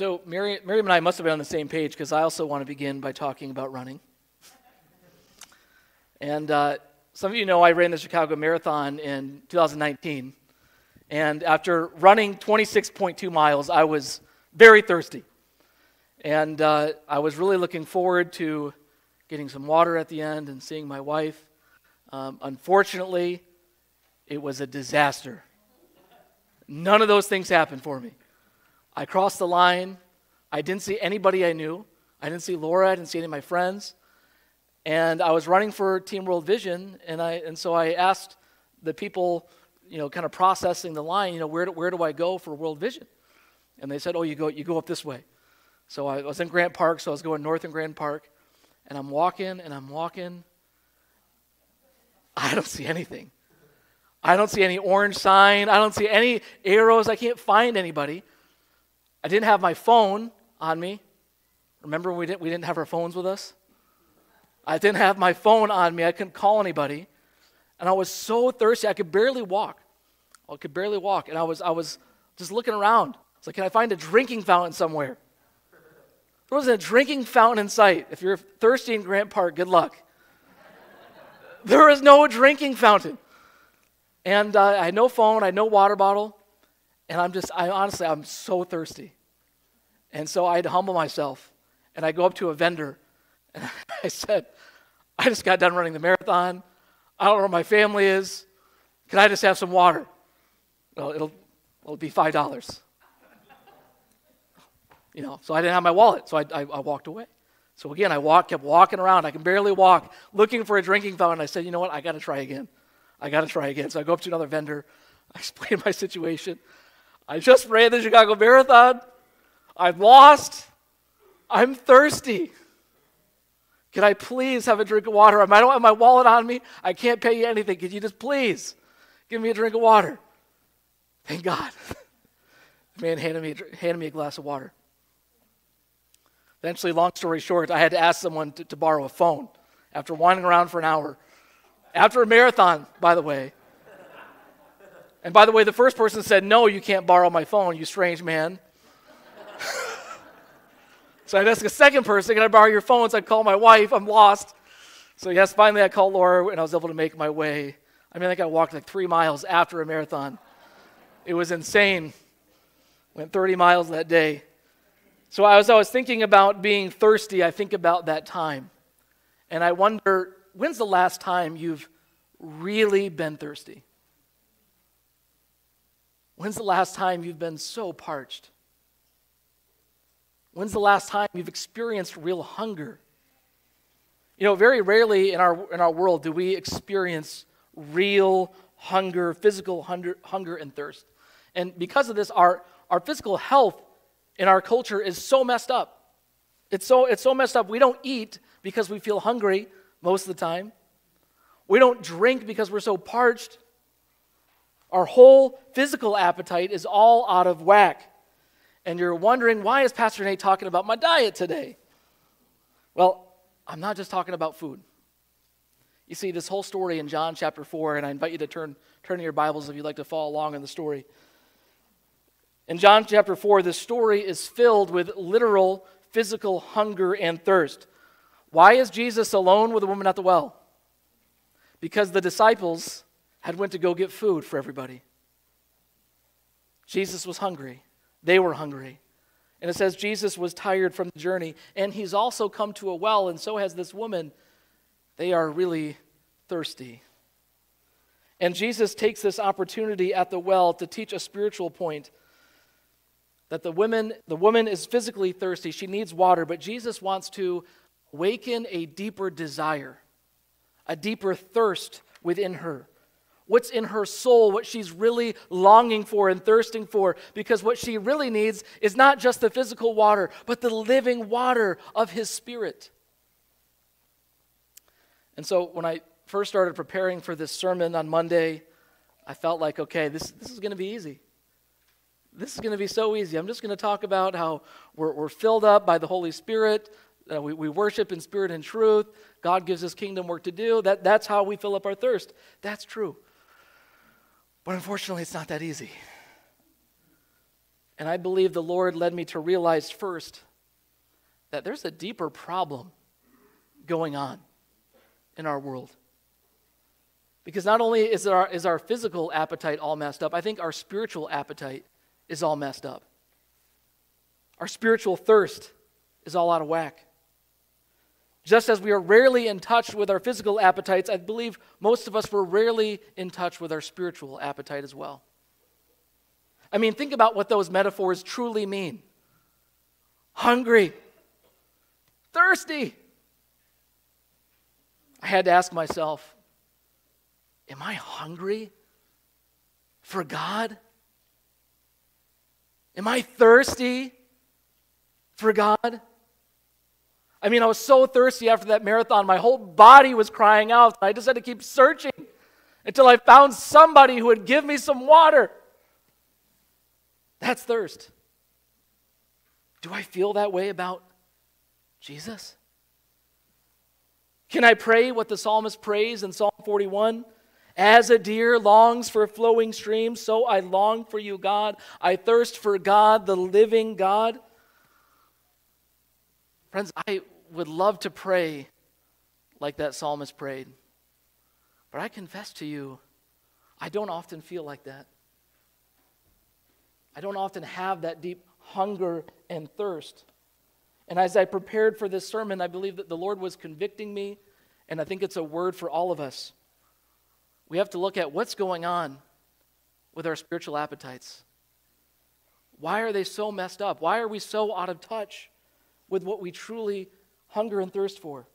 So, Miriam, Miriam and I must have been on the same page because I also want to begin by talking about running. And uh, some of you know I ran the Chicago Marathon in 2019. And after running 26.2 miles, I was very thirsty. And uh, I was really looking forward to getting some water at the end and seeing my wife. Um, unfortunately, it was a disaster. None of those things happened for me. I crossed the line. I didn't see anybody I knew. I didn't see Laura. I didn't see any of my friends. And I was running for Team World Vision, and, I, and so I asked the people, you know, kind of processing the line, you know, where do, where do I go for World Vision? And they said, oh, you go, you go up this way. So I was in Grant Park, so I was going north in Grant Park, and I'm walking and I'm walking. I don't see anything. I don't see any orange sign. I don't see any arrows. I can't find anybody. I didn't have my phone on me. Remember we didn't, we didn't have our phones with us? I didn't have my phone on me. I couldn't call anybody. And I was so thirsty, I could barely walk. I could barely walk. And I was, I was just looking around. I was like, can I find a drinking fountain somewhere? There wasn't a drinking fountain in sight. If you're thirsty in Grant Park, good luck. there was no drinking fountain. And uh, I had no phone, I had no water bottle. And I'm just, I honestly, I'm so thirsty. And so I had to humble myself. And I go up to a vendor and I said, I just got done running the marathon. I don't know where my family is. Can I just have some water? Well, it'll, it'll be $5. You know, so I didn't have my wallet, so I, I, I walked away. So again, I walked, kept walking around. I can barely walk, looking for a drinking fountain. I said, you know what? I got to try again. I got to try again. So I go up to another vendor. I explain my situation. I just ran the Chicago Marathon. I'm lost. I'm thirsty. Can I please have a drink of water? I don't have my wallet on me. I can't pay you anything. Could you just please give me a drink of water? Thank God. The man handed me, handed me a glass of water. Eventually, long story short, I had to ask someone to, to borrow a phone after wandering around for an hour. After a marathon, by the way. And by the way, the first person said, No, you can't borrow my phone, you strange man. so I asked the second person, Can I borrow your phone? So I called my wife, I'm lost. So, yes, finally I called Laura and I was able to make my way. I mean, I think I walked like three miles after a marathon. It was insane. Went 30 miles that day. So as I was thinking about being thirsty, I think about that time. And I wonder, when's the last time you've really been thirsty? When's the last time you've been so parched? When's the last time you've experienced real hunger? You know, very rarely in our, in our world do we experience real hunger, physical hunger, hunger and thirst. And because of this, our, our physical health in our culture is so messed up. It's so, it's so messed up. We don't eat because we feel hungry most of the time. We don't drink because we're so parched. Our whole physical appetite is all out of whack. And you're wondering, why is Pastor Nate talking about my diet today? Well, I'm not just talking about food. You see, this whole story in John chapter 4, and I invite you to turn, turn your Bibles if you'd like to follow along in the story. In John chapter 4, this story is filled with literal physical hunger and thirst. Why is Jesus alone with a woman at the well? Because the disciples had went to go get food for everybody. Jesus was hungry. They were hungry. And it says Jesus was tired from the journey, and he's also come to a well, and so has this woman. They are really thirsty. And Jesus takes this opportunity at the well to teach a spiritual point that the woman, the woman is physically thirsty. She needs water, but Jesus wants to awaken a deeper desire, a deeper thirst within her. What's in her soul, what she's really longing for and thirsting for, because what she really needs is not just the physical water, but the living water of his spirit. And so when I first started preparing for this sermon on Monday, I felt like, okay, this, this is going to be easy this is going to be so easy. I'm just going to talk about how we're, we're filled up by the Holy Spirit. Uh, we, we worship in spirit and truth. God gives us kingdom work to do. That, that's how we fill up our thirst. That's true. But unfortunately, it's not that easy. And I believe the Lord led me to realize first that there's a deeper problem going on in our world. Because not only is our, is our physical appetite all messed up, I think our spiritual appetite is all messed up. Our spiritual thirst is all out of whack. Just as we are rarely in touch with our physical appetites, I believe most of us were rarely in touch with our spiritual appetite as well. I mean, think about what those metaphors truly mean hungry, thirsty. I had to ask myself, Am I hungry for God? Am I thirsty for God? I mean, I was so thirsty after that marathon, my whole body was crying out. I just had to keep searching until I found somebody who would give me some water. That's thirst. Do I feel that way about Jesus? Can I pray what the psalmist prays in Psalm 41? As a deer longs for a flowing streams, so I long for you, God. I thirst for God, the living God. Friends, I would love to pray like that psalmist prayed. But I confess to you, I don't often feel like that. I don't often have that deep hunger and thirst. And as I prepared for this sermon, I believe that the Lord was convicting me, and I think it's a word for all of us. We have to look at what's going on with our spiritual appetites. Why are they so messed up? Why are we so out of touch with what we truly hunger and thirst for?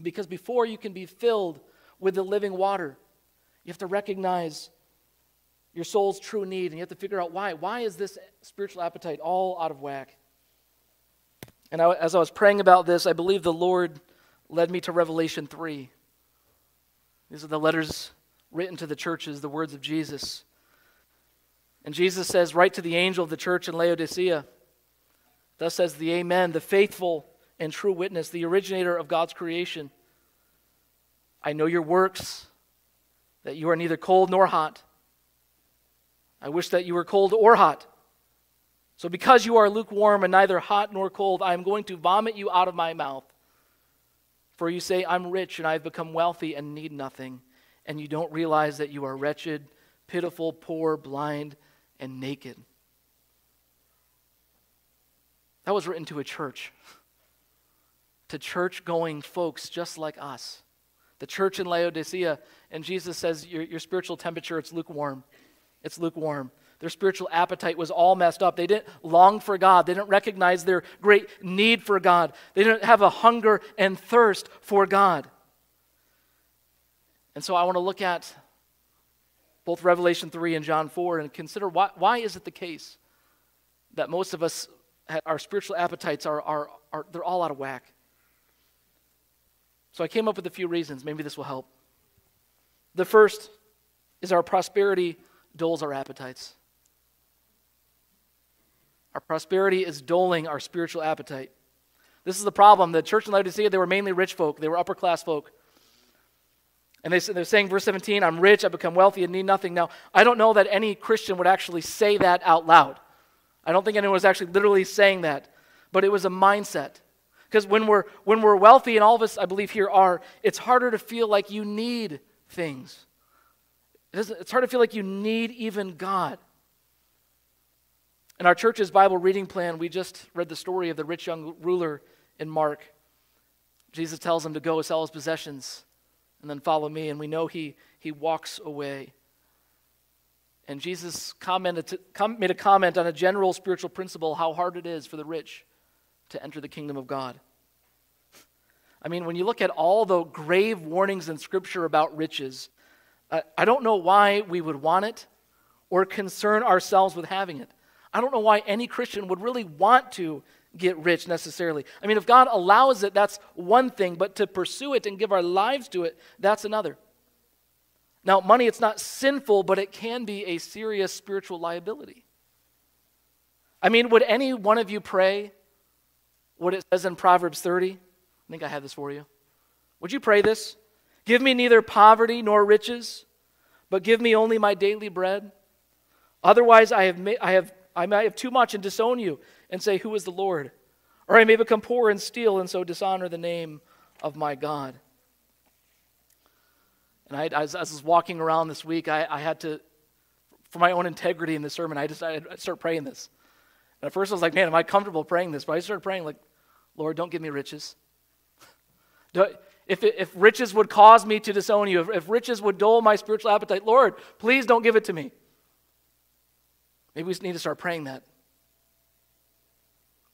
Because before you can be filled with the living water, you have to recognize your soul's true need, and you have to figure out why. Why is this spiritual appetite all out of whack? And I, as I was praying about this, I believe the Lord led me to Revelation 3. These are the letters written to the churches, the words of Jesus. And Jesus says, Write to the angel of the church in Laodicea. Thus says the Amen, the faithful and true witness, the originator of God's creation. I know your works, that you are neither cold nor hot. I wish that you were cold or hot. So, because you are lukewarm and neither hot nor cold, I am going to vomit you out of my mouth. For you say, I'm rich and I have become wealthy and need nothing, and you don't realize that you are wretched, pitiful, poor, blind, and naked. That was written to a church, to church going folks just like us. The church in Laodicea, and Jesus says, Your, your spiritual temperature, it's lukewarm. It's lukewarm. Their spiritual appetite was all messed up. They didn't long for God. They didn't recognize their great need for God. They didn't have a hunger and thirst for God. And so I want to look at both Revelation 3 and John 4 and consider why, why is it the case that most of us, our spiritual appetites are, are, are they're all out of whack. So I came up with a few reasons. Maybe this will help. The first is our prosperity dulls our appetites. Our prosperity is dulling our spiritual appetite. This is the problem. The church in Laodicea, they were mainly rich folk, they were upper class folk. And they, they're saying, verse 17, I'm rich, I become wealthy, and need nothing. Now, I don't know that any Christian would actually say that out loud. I don't think anyone was actually literally saying that, but it was a mindset. Because when we're, when we're wealthy, and all of us, I believe, here are, it's harder to feel like you need things. It it's hard to feel like you need even God. In our church's Bible reading plan, we just read the story of the rich young ruler in Mark. Jesus tells him to go sell his possessions and then follow me, and we know he, he walks away. And Jesus commented to, com, made a comment on a general spiritual principle how hard it is for the rich to enter the kingdom of God. I mean, when you look at all the grave warnings in Scripture about riches, uh, I don't know why we would want it or concern ourselves with having it. I don't know why any Christian would really want to get rich necessarily. I mean, if God allows it, that's one thing, but to pursue it and give our lives to it, that's another. Now, money, it's not sinful, but it can be a serious spiritual liability. I mean, would any one of you pray what it says in Proverbs 30? I think I have this for you. Would you pray this? Give me neither poverty nor riches, but give me only my daily bread. Otherwise, I have, ma- I have I might have too much and disown you and say, Who is the Lord? Or I may become poor and steal and so dishonor the name of my God. And I, as, as I was walking around this week, I, I had to, for my own integrity in the sermon, I decided I'd start praying this. And at first I was like, man, am I comfortable praying this? But I started praying, like, Lord, don't give me riches. if, if riches would cause me to disown you, if, if riches would dull my spiritual appetite, Lord, please don't give it to me. Maybe we need to start praying that.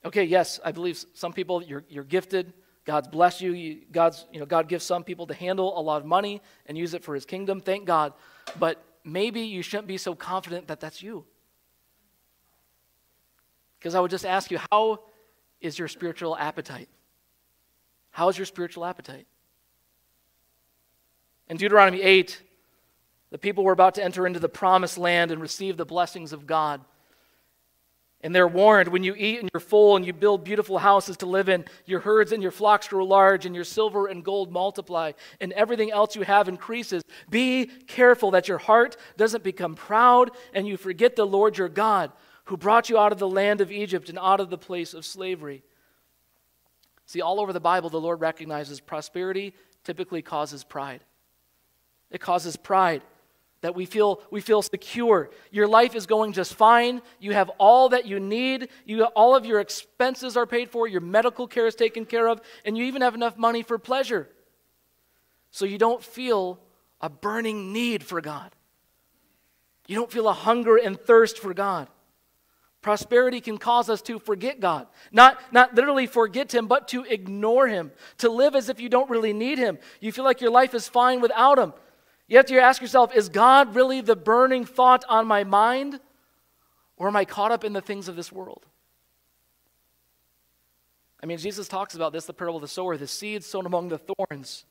Okay, yes, I believe some people, you're, you're gifted. God's blessed you. you. God's, you know, God gives some people to handle a lot of money and use it for his kingdom. Thank God. But maybe you shouldn't be so confident that that's you. Because I would just ask you, how is your spiritual appetite? How is your spiritual appetite? In Deuteronomy 8, the people were about to enter into the promised land and receive the blessings of God. And they're warned when you eat and you're full and you build beautiful houses to live in, your herds and your flocks grow large, and your silver and gold multiply, and everything else you have increases. Be careful that your heart doesn't become proud and you forget the Lord your God, who brought you out of the land of Egypt and out of the place of slavery. See, all over the Bible, the Lord recognizes prosperity typically causes pride. It causes pride that we feel we feel secure. Your life is going just fine. You have all that you need. You all of your expenses are paid for. Your medical care is taken care of. And you even have enough money for pleasure. So you don't feel a burning need for god. You don't feel a hunger and thirst for god prosperity can cause us to forget god not not literally forget him but to ignore him to live as if you don't really need him you feel like your life is fine without him you have to ask yourself is God really the burning thought on my mind? Or am I caught up in the things of this world? I mean, Jesus talks about this, the parable of the sower, the seed sown among the thorns.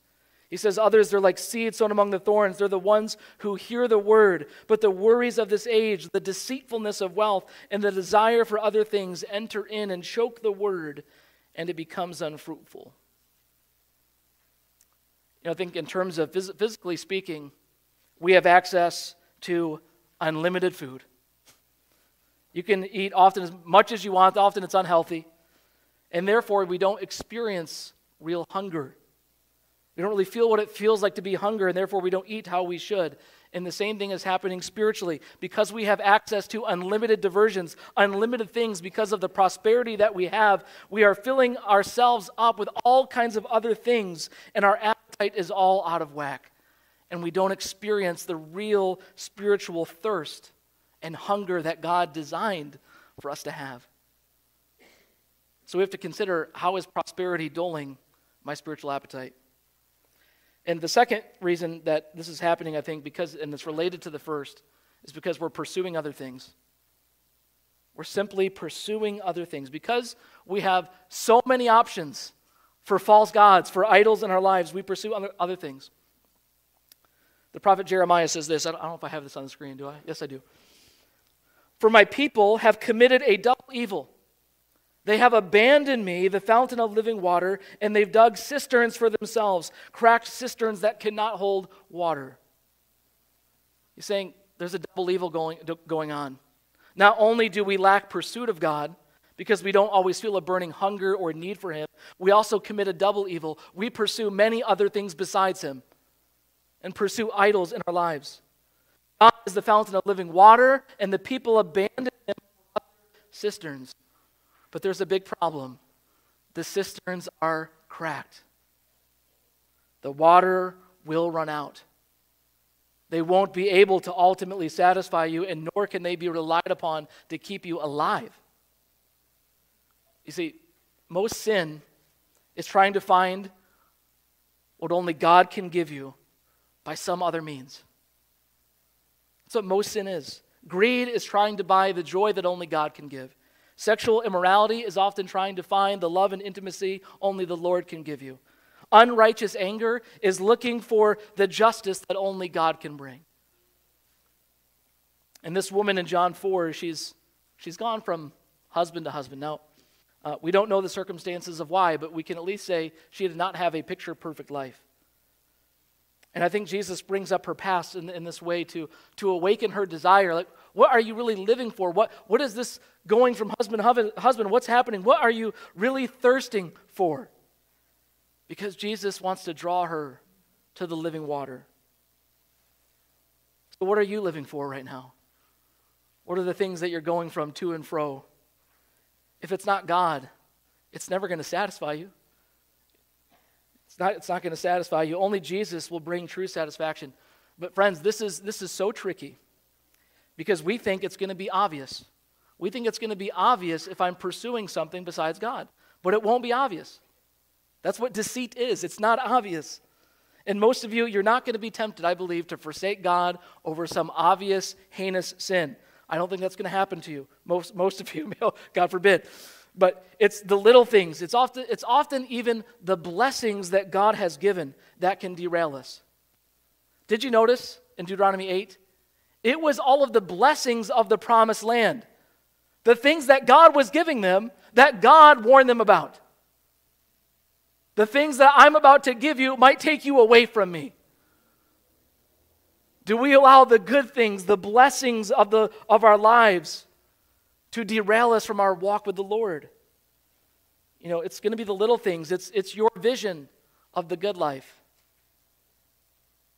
He says, Others, they're like seed sown among the thorns. They're the ones who hear the word, but the worries of this age, the deceitfulness of wealth, and the desire for other things enter in and choke the word, and it becomes unfruitful. You know, I think in terms of phys- physically speaking, we have access to unlimited food. You can eat often as much as you want, often it's unhealthy. And therefore, we don't experience real hunger. We don't really feel what it feels like to be hunger, and therefore, we don't eat how we should. And the same thing is happening spiritually. Because we have access to unlimited diversions, unlimited things, because of the prosperity that we have, we are filling ourselves up with all kinds of other things, and our appetite is all out of whack. And we don't experience the real spiritual thirst and hunger that God designed for us to have. So we have to consider how is prosperity dulling my spiritual appetite? And the second reason that this is happening, I think, because, and it's related to the first, is because we're pursuing other things. We're simply pursuing other things. Because we have so many options for false gods, for idols in our lives, we pursue other, other things. The prophet Jeremiah says this. I don't know if I have this on the screen, do I? Yes, I do. For my people have committed a double evil. They have abandoned me, the fountain of living water, and they've dug cisterns for themselves, cracked cisterns that cannot hold water. He's saying there's a double evil going, going on. Not only do we lack pursuit of God, because we don't always feel a burning hunger or need for Him, we also commit a double evil. We pursue many other things besides Him and pursue idols in our lives. God is the fountain of living water, and the people abandon Him cisterns. But there's a big problem the cisterns are cracked. The water will run out. They won't be able to ultimately satisfy you, and nor can they be relied upon to keep you alive. You see, most sin is trying to find what only God can give you by some other means. That's what most sin is. Greed is trying to buy the joy that only God can give. Sexual immorality is often trying to find the love and intimacy only the Lord can give you. Unrighteous anger is looking for the justice that only God can bring. And this woman in John 4, she's, she's gone from husband to husband. Now, uh, we don't know the circumstances of why, but we can at least say she did not have a picture perfect life. And I think Jesus brings up her past in, in this way to, to awaken her desire. Like, what are you really living for? What, what is this going from husband to husband? What's happening? What are you really thirsting for? Because Jesus wants to draw her to the living water. So, what are you living for right now? What are the things that you're going from to and fro? If it's not God, it's never going to satisfy you. It's not, it's not going to satisfy you. Only Jesus will bring true satisfaction. But, friends, this is, this is so tricky because we think it's going to be obvious. We think it's going to be obvious if I'm pursuing something besides God, but it won't be obvious. That's what deceit is. It's not obvious. And most of you, you're not going to be tempted, I believe, to forsake God over some obvious, heinous sin. I don't think that's going to happen to you. Most, most of you, God forbid. But it's the little things. It's often, it's often even the blessings that God has given that can derail us. Did you notice in Deuteronomy 8? It was all of the blessings of the promised land, the things that God was giving them that God warned them about. The things that I'm about to give you might take you away from me. Do we allow the good things, the blessings of, the, of our lives, to derail us from our walk with the Lord? You know, it's going to be the little things. It's, it's your vision of the good life.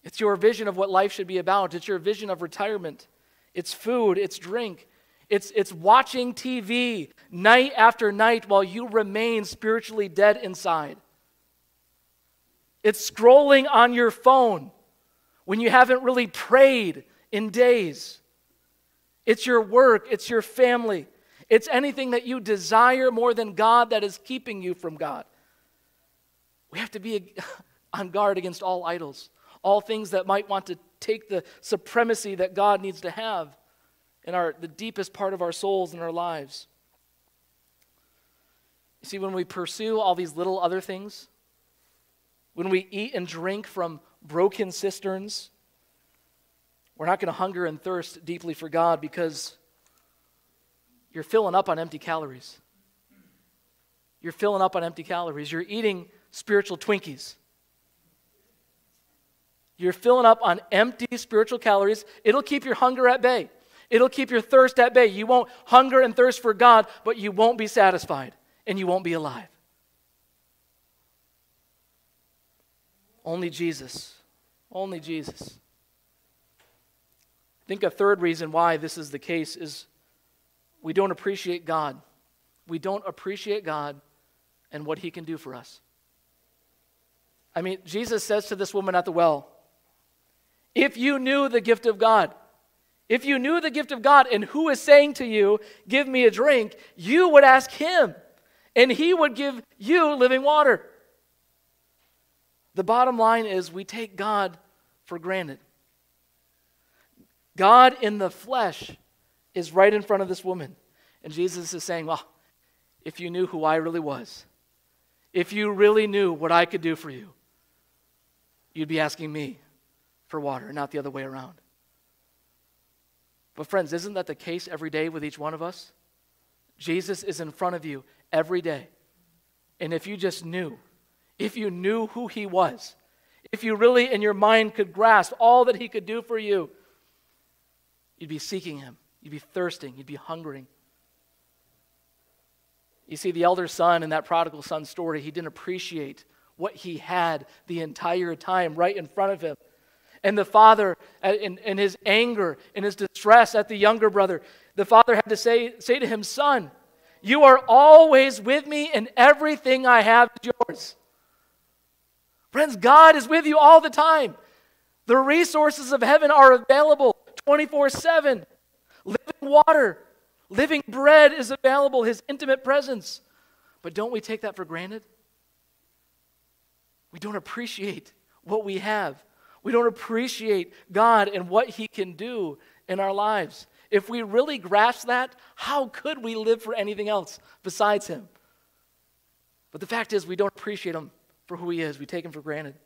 It's your vision of what life should be about. It's your vision of retirement. It's food. It's drink. It's, it's watching TV night after night while you remain spiritually dead inside. It's scrolling on your phone when you haven't really prayed in days. It's your work, it's your family, it's anything that you desire more than God that is keeping you from God. We have to be on guard against all idols, all things that might want to take the supremacy that God needs to have in our, the deepest part of our souls and our lives. You see, when we pursue all these little other things, when we eat and drink from broken cisterns. We're not going to hunger and thirst deeply for God because you're filling up on empty calories. You're filling up on empty calories. You're eating spiritual Twinkies. You're filling up on empty spiritual calories. It'll keep your hunger at bay. It'll keep your thirst at bay. You won't hunger and thirst for God, but you won't be satisfied and you won't be alive. Only Jesus. Only Jesus. Think a third reason why this is the case is we don't appreciate God. We don't appreciate God and what He can do for us. I mean, Jesus says to this woman at the well, if you knew the gift of God, if you knew the gift of God and who is saying to you, Give me a drink, you would ask Him, and He would give you living water. The bottom line is we take God for granted. God in the flesh is right in front of this woman. And Jesus is saying, Well, if you knew who I really was, if you really knew what I could do for you, you'd be asking me for water, not the other way around. But, friends, isn't that the case every day with each one of us? Jesus is in front of you every day. And if you just knew, if you knew who he was, if you really in your mind could grasp all that he could do for you, you'd be seeking him, you'd be thirsting, you'd be hungering. You see, the elder son in that prodigal son story, he didn't appreciate what he had the entire time right in front of him. And the father, in, in his anger, in his distress at the younger brother, the father had to say, say to him, Son, you are always with me, and everything I have is yours. Friends, God is with you all the time. The resources of heaven are available 24 7. Living water, living bread is available, His intimate presence. But don't we take that for granted? We don't appreciate what we have. We don't appreciate God and what He can do in our lives. If we really grasp that, how could we live for anything else besides Him? But the fact is, we don't appreciate Him for who he is. We take him for granted.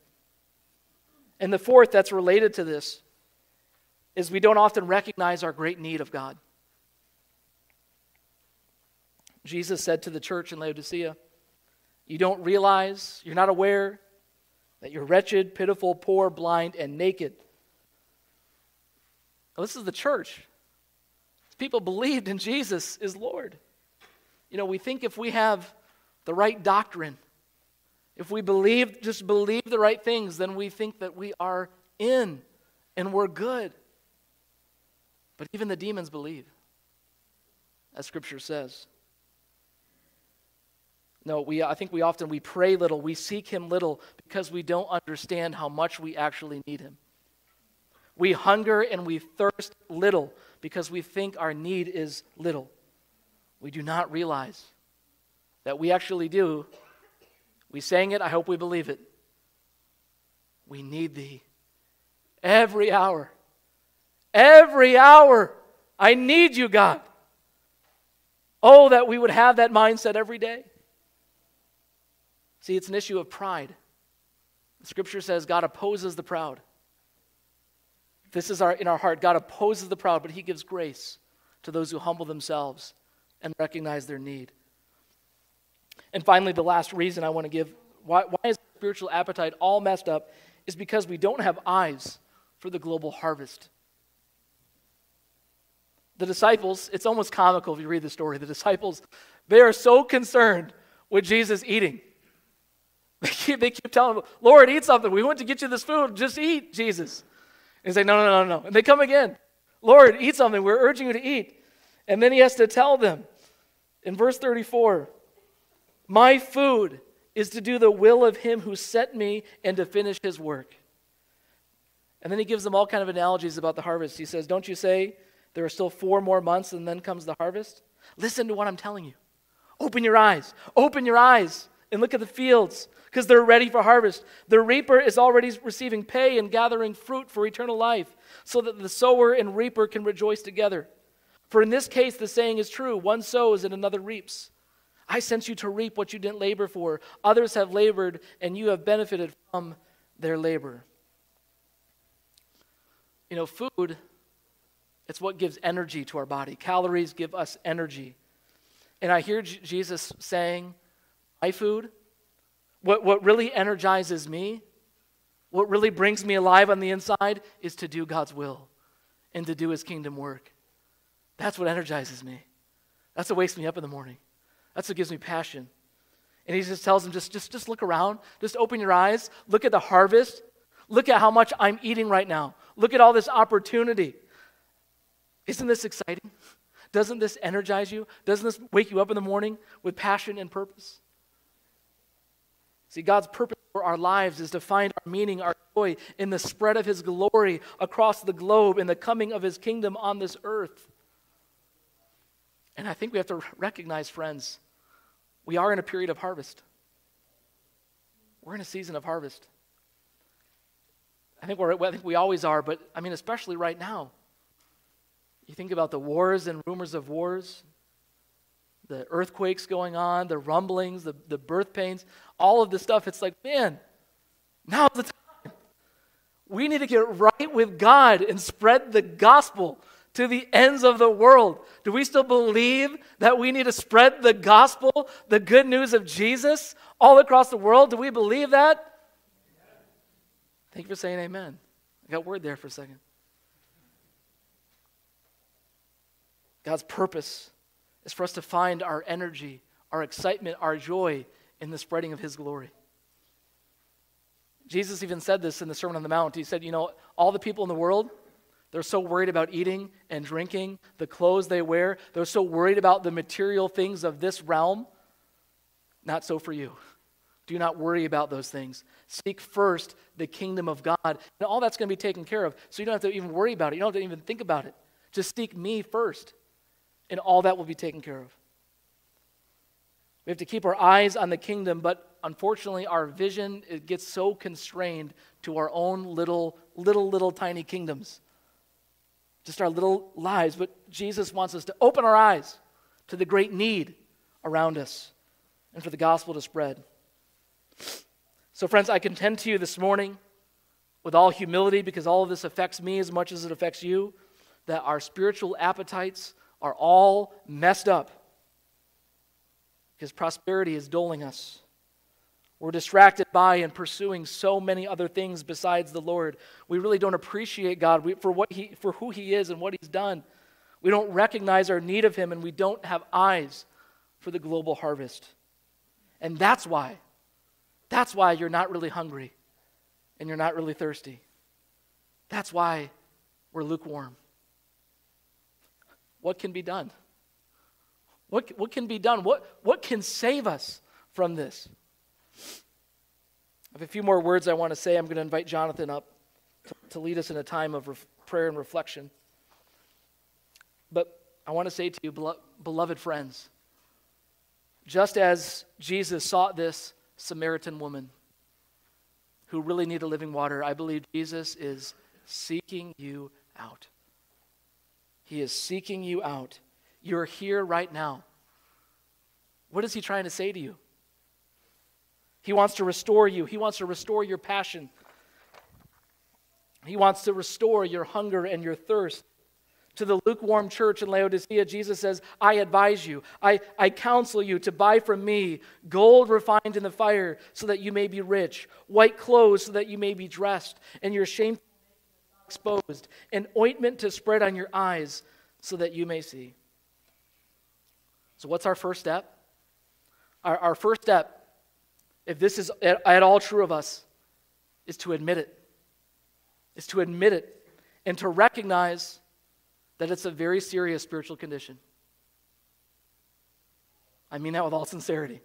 And the fourth that's related to this is we don't often recognize our great need of God. Jesus said to the church in Laodicea, You don't realize, you're not aware that you're wretched, pitiful, poor, blind, and naked. Now, this is the church. People believed in Jesus is Lord. You know, we think if we have the right doctrine, if we believe, just believe the right things, then we think that we are in and we're good. But even the demons believe, as Scripture says. No, we, I think we often we pray little, we seek him little because we don't understand how much we actually need him. We hunger and we thirst little because we think our need is little. We do not realize that we actually do. We sang it, I hope we believe it. We need thee every hour. Every hour. I need you, God. Oh, that we would have that mindset every day. See, it's an issue of pride. Scripture says God opposes the proud. This is our, in our heart. God opposes the proud, but He gives grace to those who humble themselves and recognize their need. And finally, the last reason I want to give why, why is spiritual appetite all messed up is because we don't have eyes for the global harvest. The disciples, it's almost comical if you read the story. The disciples, they are so concerned with Jesus eating. They keep, they keep telling him, Lord, eat something. We went to get you this food. Just eat, Jesus. And he's like, no, no, no, no. And they come again. Lord, eat something. We're urging you to eat. And then he has to tell them in verse 34 My food is to do the will of him who sent me and to finish his work. And then he gives them all kind of analogies about the harvest. He says, Don't you say there are still four more months and then comes the harvest? Listen to what I'm telling you. Open your eyes. Open your eyes and look at the fields because they're ready for harvest. The reaper is already receiving pay and gathering fruit for eternal life, so that the sower and reaper can rejoice together. For in this case, the saying is true one sows and another reaps. I sent you to reap what you didn't labor for. Others have labored, and you have benefited from their labor. You know, food, it's what gives energy to our body. Calories give us energy. And I hear J- Jesus saying, My food, what, what really energizes me, what really brings me alive on the inside, is to do God's will and to do His kingdom work. That's what energizes me. That's what wakes me up in the morning. That's what gives me passion. And he just tells them, just, just, just look around. Just open your eyes. Look at the harvest. Look at how much I'm eating right now. Look at all this opportunity. Isn't this exciting? Doesn't this energize you? Doesn't this wake you up in the morning with passion and purpose? See, God's purpose for our lives is to find our meaning, our joy in the spread of His glory across the globe, in the coming of His kingdom on this earth. And I think we have to recognize, friends, we are in a period of harvest. We're in a season of harvest. I think, we're, I think we always are, but I mean, especially right now. You think about the wars and rumors of wars, the earthquakes going on, the rumblings, the, the birth pains, all of this stuff. It's like, man, now's the time. We need to get right with God and spread the gospel to the ends of the world. Do we still believe that we need to spread the gospel, the good news of Jesus, all across the world? Do we believe that? Thank you for saying amen. I got word there for a second. God's purpose is for us to find our energy, our excitement, our joy in the spreading of His glory. Jesus even said this in the Sermon on the Mount. He said, You know, all the people in the world, they're so worried about eating and drinking, the clothes they wear, they're so worried about the material things of this realm. Not so for you. Do not worry about those things. Seek first the kingdom of God, and all that's going to be taken care of. So you don't have to even worry about it. You don't have to even think about it. Just seek me first and all that will be taken care of. We have to keep our eyes on the kingdom, but unfortunately, our vision it gets so constrained to our own little, little, little tiny kingdoms, just our little lives. But Jesus wants us to open our eyes to the great need around us and for the gospel to spread. So, friends, I contend to you this morning with all humility, because all of this affects me as much as it affects you, that our spiritual appetites are all messed up because prosperity is doling us. We're distracted by and pursuing so many other things besides the Lord. We really don't appreciate God for, what he, for who He is and what He's done. We don't recognize our need of Him, and we don't have eyes for the global harvest. And that's why, that's why you're not really hungry and you're not really thirsty. That's why we're lukewarm. What can be done? What, what can be done? What, what can save us from this? I have a few more words I want to say. I'm going to invite Jonathan up to, to lead us in a time of prayer and reflection. But I want to say to you, beloved friends, just as Jesus sought this Samaritan woman who really needed living water, I believe Jesus is seeking you out. He is seeking you out. You're here right now. What is he trying to say to you? He wants to restore you. He wants to restore your passion. He wants to restore your hunger and your thirst. To the lukewarm church in Laodicea, Jesus says, I advise you, I, I counsel you to buy from me gold refined in the fire so that you may be rich, white clothes so that you may be dressed, and your shame exposed, an ointment to spread on your eyes so that you may see. So, what's our first step? Our, our first step, if this is at, at all true of us, is to admit it. Is to admit it and to recognize that it's a very serious spiritual condition. I mean that with all sincerity.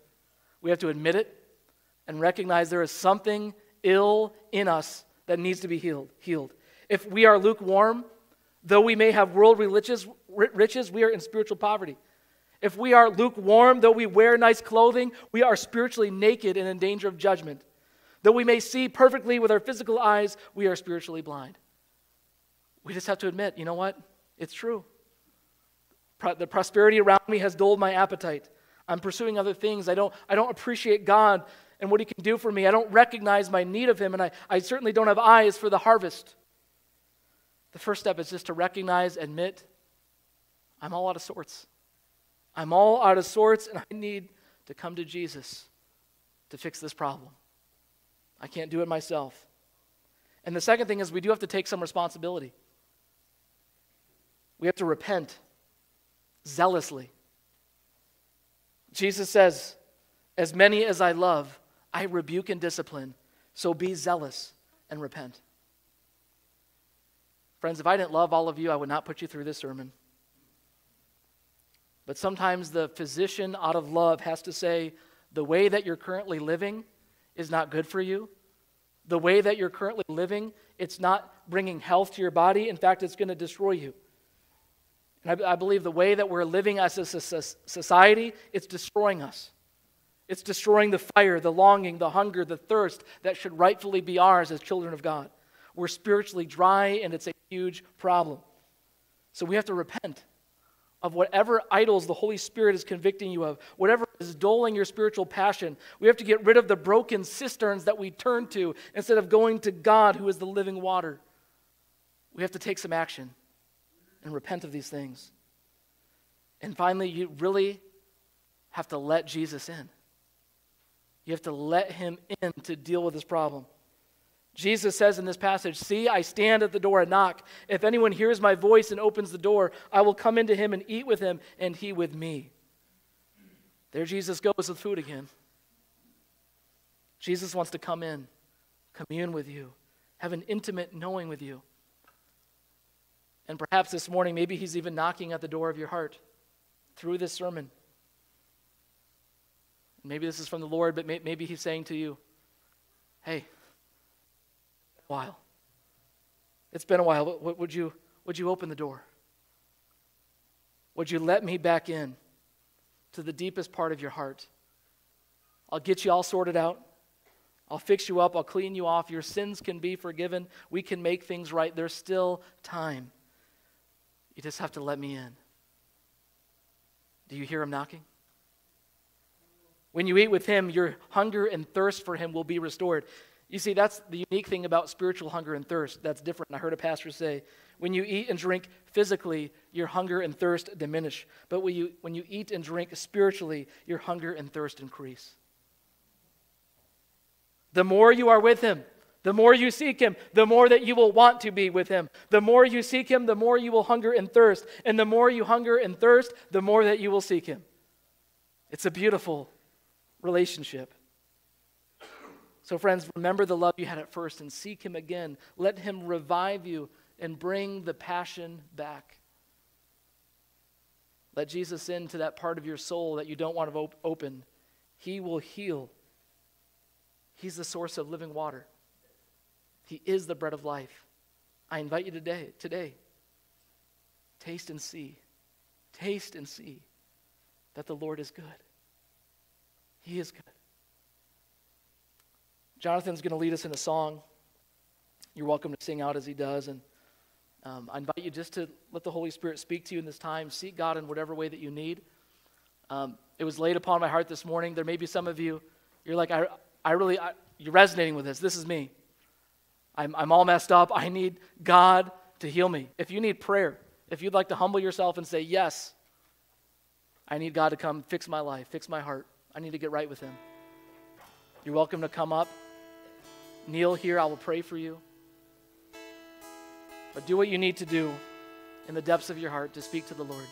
We have to admit it and recognize there is something ill in us that needs to be healed. healed. If we are lukewarm, though we may have worldly riches, riches, we are in spiritual poverty. If we are lukewarm, though we wear nice clothing, we are spiritually naked and in danger of judgment. Though we may see perfectly with our physical eyes, we are spiritually blind. We just have to admit, you know what? It's true. The prosperity around me has dulled my appetite. I'm pursuing other things. I don't, I don't appreciate God and what He can do for me. I don't recognize my need of Him, and I, I certainly don't have eyes for the harvest. The first step is just to recognize, admit, I'm all out of sorts. I'm all out of sorts, and I need to come to Jesus to fix this problem. I can't do it myself. And the second thing is, we do have to take some responsibility. We have to repent zealously. Jesus says, As many as I love, I rebuke and discipline. So be zealous and repent. Friends, if I didn't love all of you, I would not put you through this sermon. But sometimes the physician, out of love, has to say, the way that you're currently living is not good for you. The way that you're currently living, it's not bringing health to your body. In fact, it's going to destroy you. And I, I believe the way that we're living as a society, it's destroying us. It's destroying the fire, the longing, the hunger, the thirst that should rightfully be ours as children of God. We're spiritually dry, and it's a huge problem. So we have to repent of whatever idols the Holy Spirit is convicting you of, whatever is dulling your spiritual passion. We have to get rid of the broken cisterns that we turn to instead of going to God, who is the living water. We have to take some action and repent of these things. And finally, you really have to let Jesus in. You have to let him in to deal with this problem. Jesus says in this passage, See, I stand at the door and knock. If anyone hears my voice and opens the door, I will come into him and eat with him, and he with me. There Jesus goes with food again. Jesus wants to come in, commune with you, have an intimate knowing with you. And perhaps this morning, maybe he's even knocking at the door of your heart through this sermon. Maybe this is from the Lord, but maybe he's saying to you, Hey, while. It's been a while. Would you, would you open the door? Would you let me back in to the deepest part of your heart? I'll get you all sorted out. I'll fix you up. I'll clean you off. Your sins can be forgiven. We can make things right. There's still time. You just have to let me in. Do you hear him knocking? When you eat with him, your hunger and thirst for him will be restored. You see, that's the unique thing about spiritual hunger and thirst. That's different. I heard a pastor say, when you eat and drink physically, your hunger and thirst diminish. But when you, when you eat and drink spiritually, your hunger and thirst increase. The more you are with Him, the more you seek Him, the more that you will want to be with Him. The more you seek Him, the more you will hunger and thirst. And the more you hunger and thirst, the more that you will seek Him. It's a beautiful relationship. So, friends, remember the love you had at first and seek Him again. Let Him revive you and bring the passion back. Let Jesus into that part of your soul that you don't want to op- open. He will heal. He's the source of living water. He is the bread of life. I invite you today, today, taste and see. Taste and see that the Lord is good. He is good. Jonathan's going to lead us in a song. You're welcome to sing out as he does. And um, I invite you just to let the Holy Spirit speak to you in this time. Seek God in whatever way that you need. Um, it was laid upon my heart this morning. There may be some of you, you're like, I, I really, I, you're resonating with this. This is me. I'm, I'm all messed up. I need God to heal me. If you need prayer, if you'd like to humble yourself and say, Yes, I need God to come fix my life, fix my heart, I need to get right with Him, you're welcome to come up. Kneel here. I will pray for you. But do what you need to do in the depths of your heart to speak to the Lord.